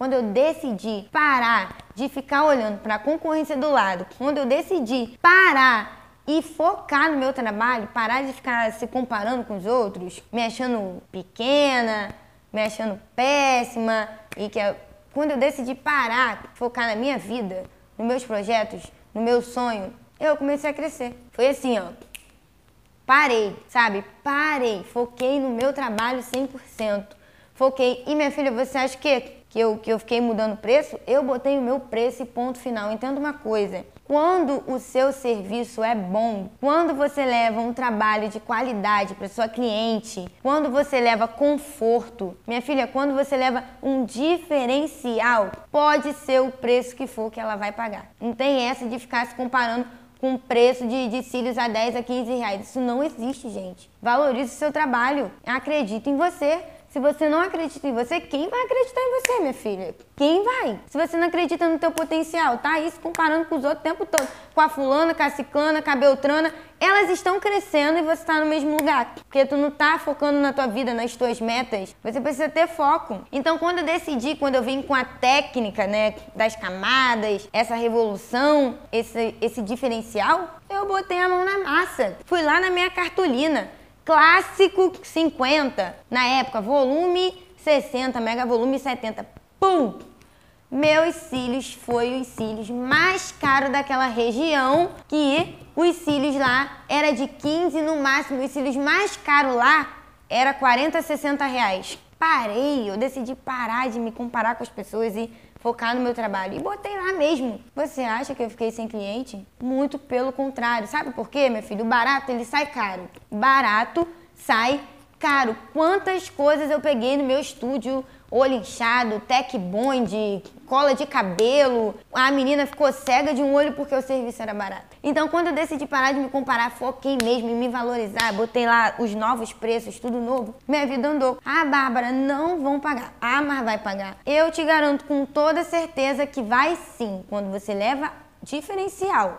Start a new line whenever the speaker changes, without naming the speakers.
quando eu decidi parar de ficar olhando para a concorrência do lado, quando eu decidi parar e focar no meu trabalho, parar de ficar se comparando com os outros, me achando pequena, me achando péssima e que é, quando eu decidi parar, focar na minha vida, nos meus projetos, no meu sonho, eu comecei a crescer. Foi assim, ó. Parei, sabe? Parei, foquei no meu trabalho 100%. Foquei. E minha filha, você acha que que eu, que eu fiquei mudando preço, eu botei o meu preço e ponto final. Entenda uma coisa: quando o seu serviço é bom, quando você leva um trabalho de qualidade para sua cliente, quando você leva conforto, minha filha, quando você leva um diferencial, pode ser o preço que for que ela vai pagar. Não tem essa de ficar se comparando com preço de, de cílios a 10 a 15 reais. Isso não existe, gente. Valorize o seu trabalho. Acredite em você. Se você não acredita em você, quem vai acreditar em você, minha filha? Quem vai? Se você não acredita no teu potencial, tá se comparando com os outros o tempo todo, com a fulana, com a ciclana, com a beltrana, elas estão crescendo e você está no mesmo lugar. Porque tu não tá focando na tua vida, nas tuas metas. Você precisa ter foco. Então, quando eu decidi, quando eu vim com a técnica, né, das camadas, essa revolução, esse, esse diferencial, eu botei a mão na massa. Fui lá na minha cartolina clássico 50, na época, volume 60, mega volume 70. Pum! Meus cílios foi os cílios mais caros daquela região, que os cílios lá era de 15 no máximo, os cílios mais caros lá era 40, 60 reais. Parei, eu decidi parar de me comparar com as pessoas e focar no meu trabalho. E botei lá mesmo. Você acha que eu fiquei sem cliente? Muito pelo contrário. Sabe por quê, meu filho? O barato, ele sai caro. Barato sai caro. Quantas coisas eu peguei no meu estúdio olho inchado, tech bond, cola de cabelo. A menina ficou cega de um olho porque o serviço era barato. Então, quando eu decidi parar de me comparar, foquei mesmo em me valorizar, botei lá os novos preços, tudo novo, minha vida andou. Ah, Bárbara, não vão pagar. Ah, mas vai pagar. Eu te garanto com toda certeza que vai sim, quando você leva diferencial.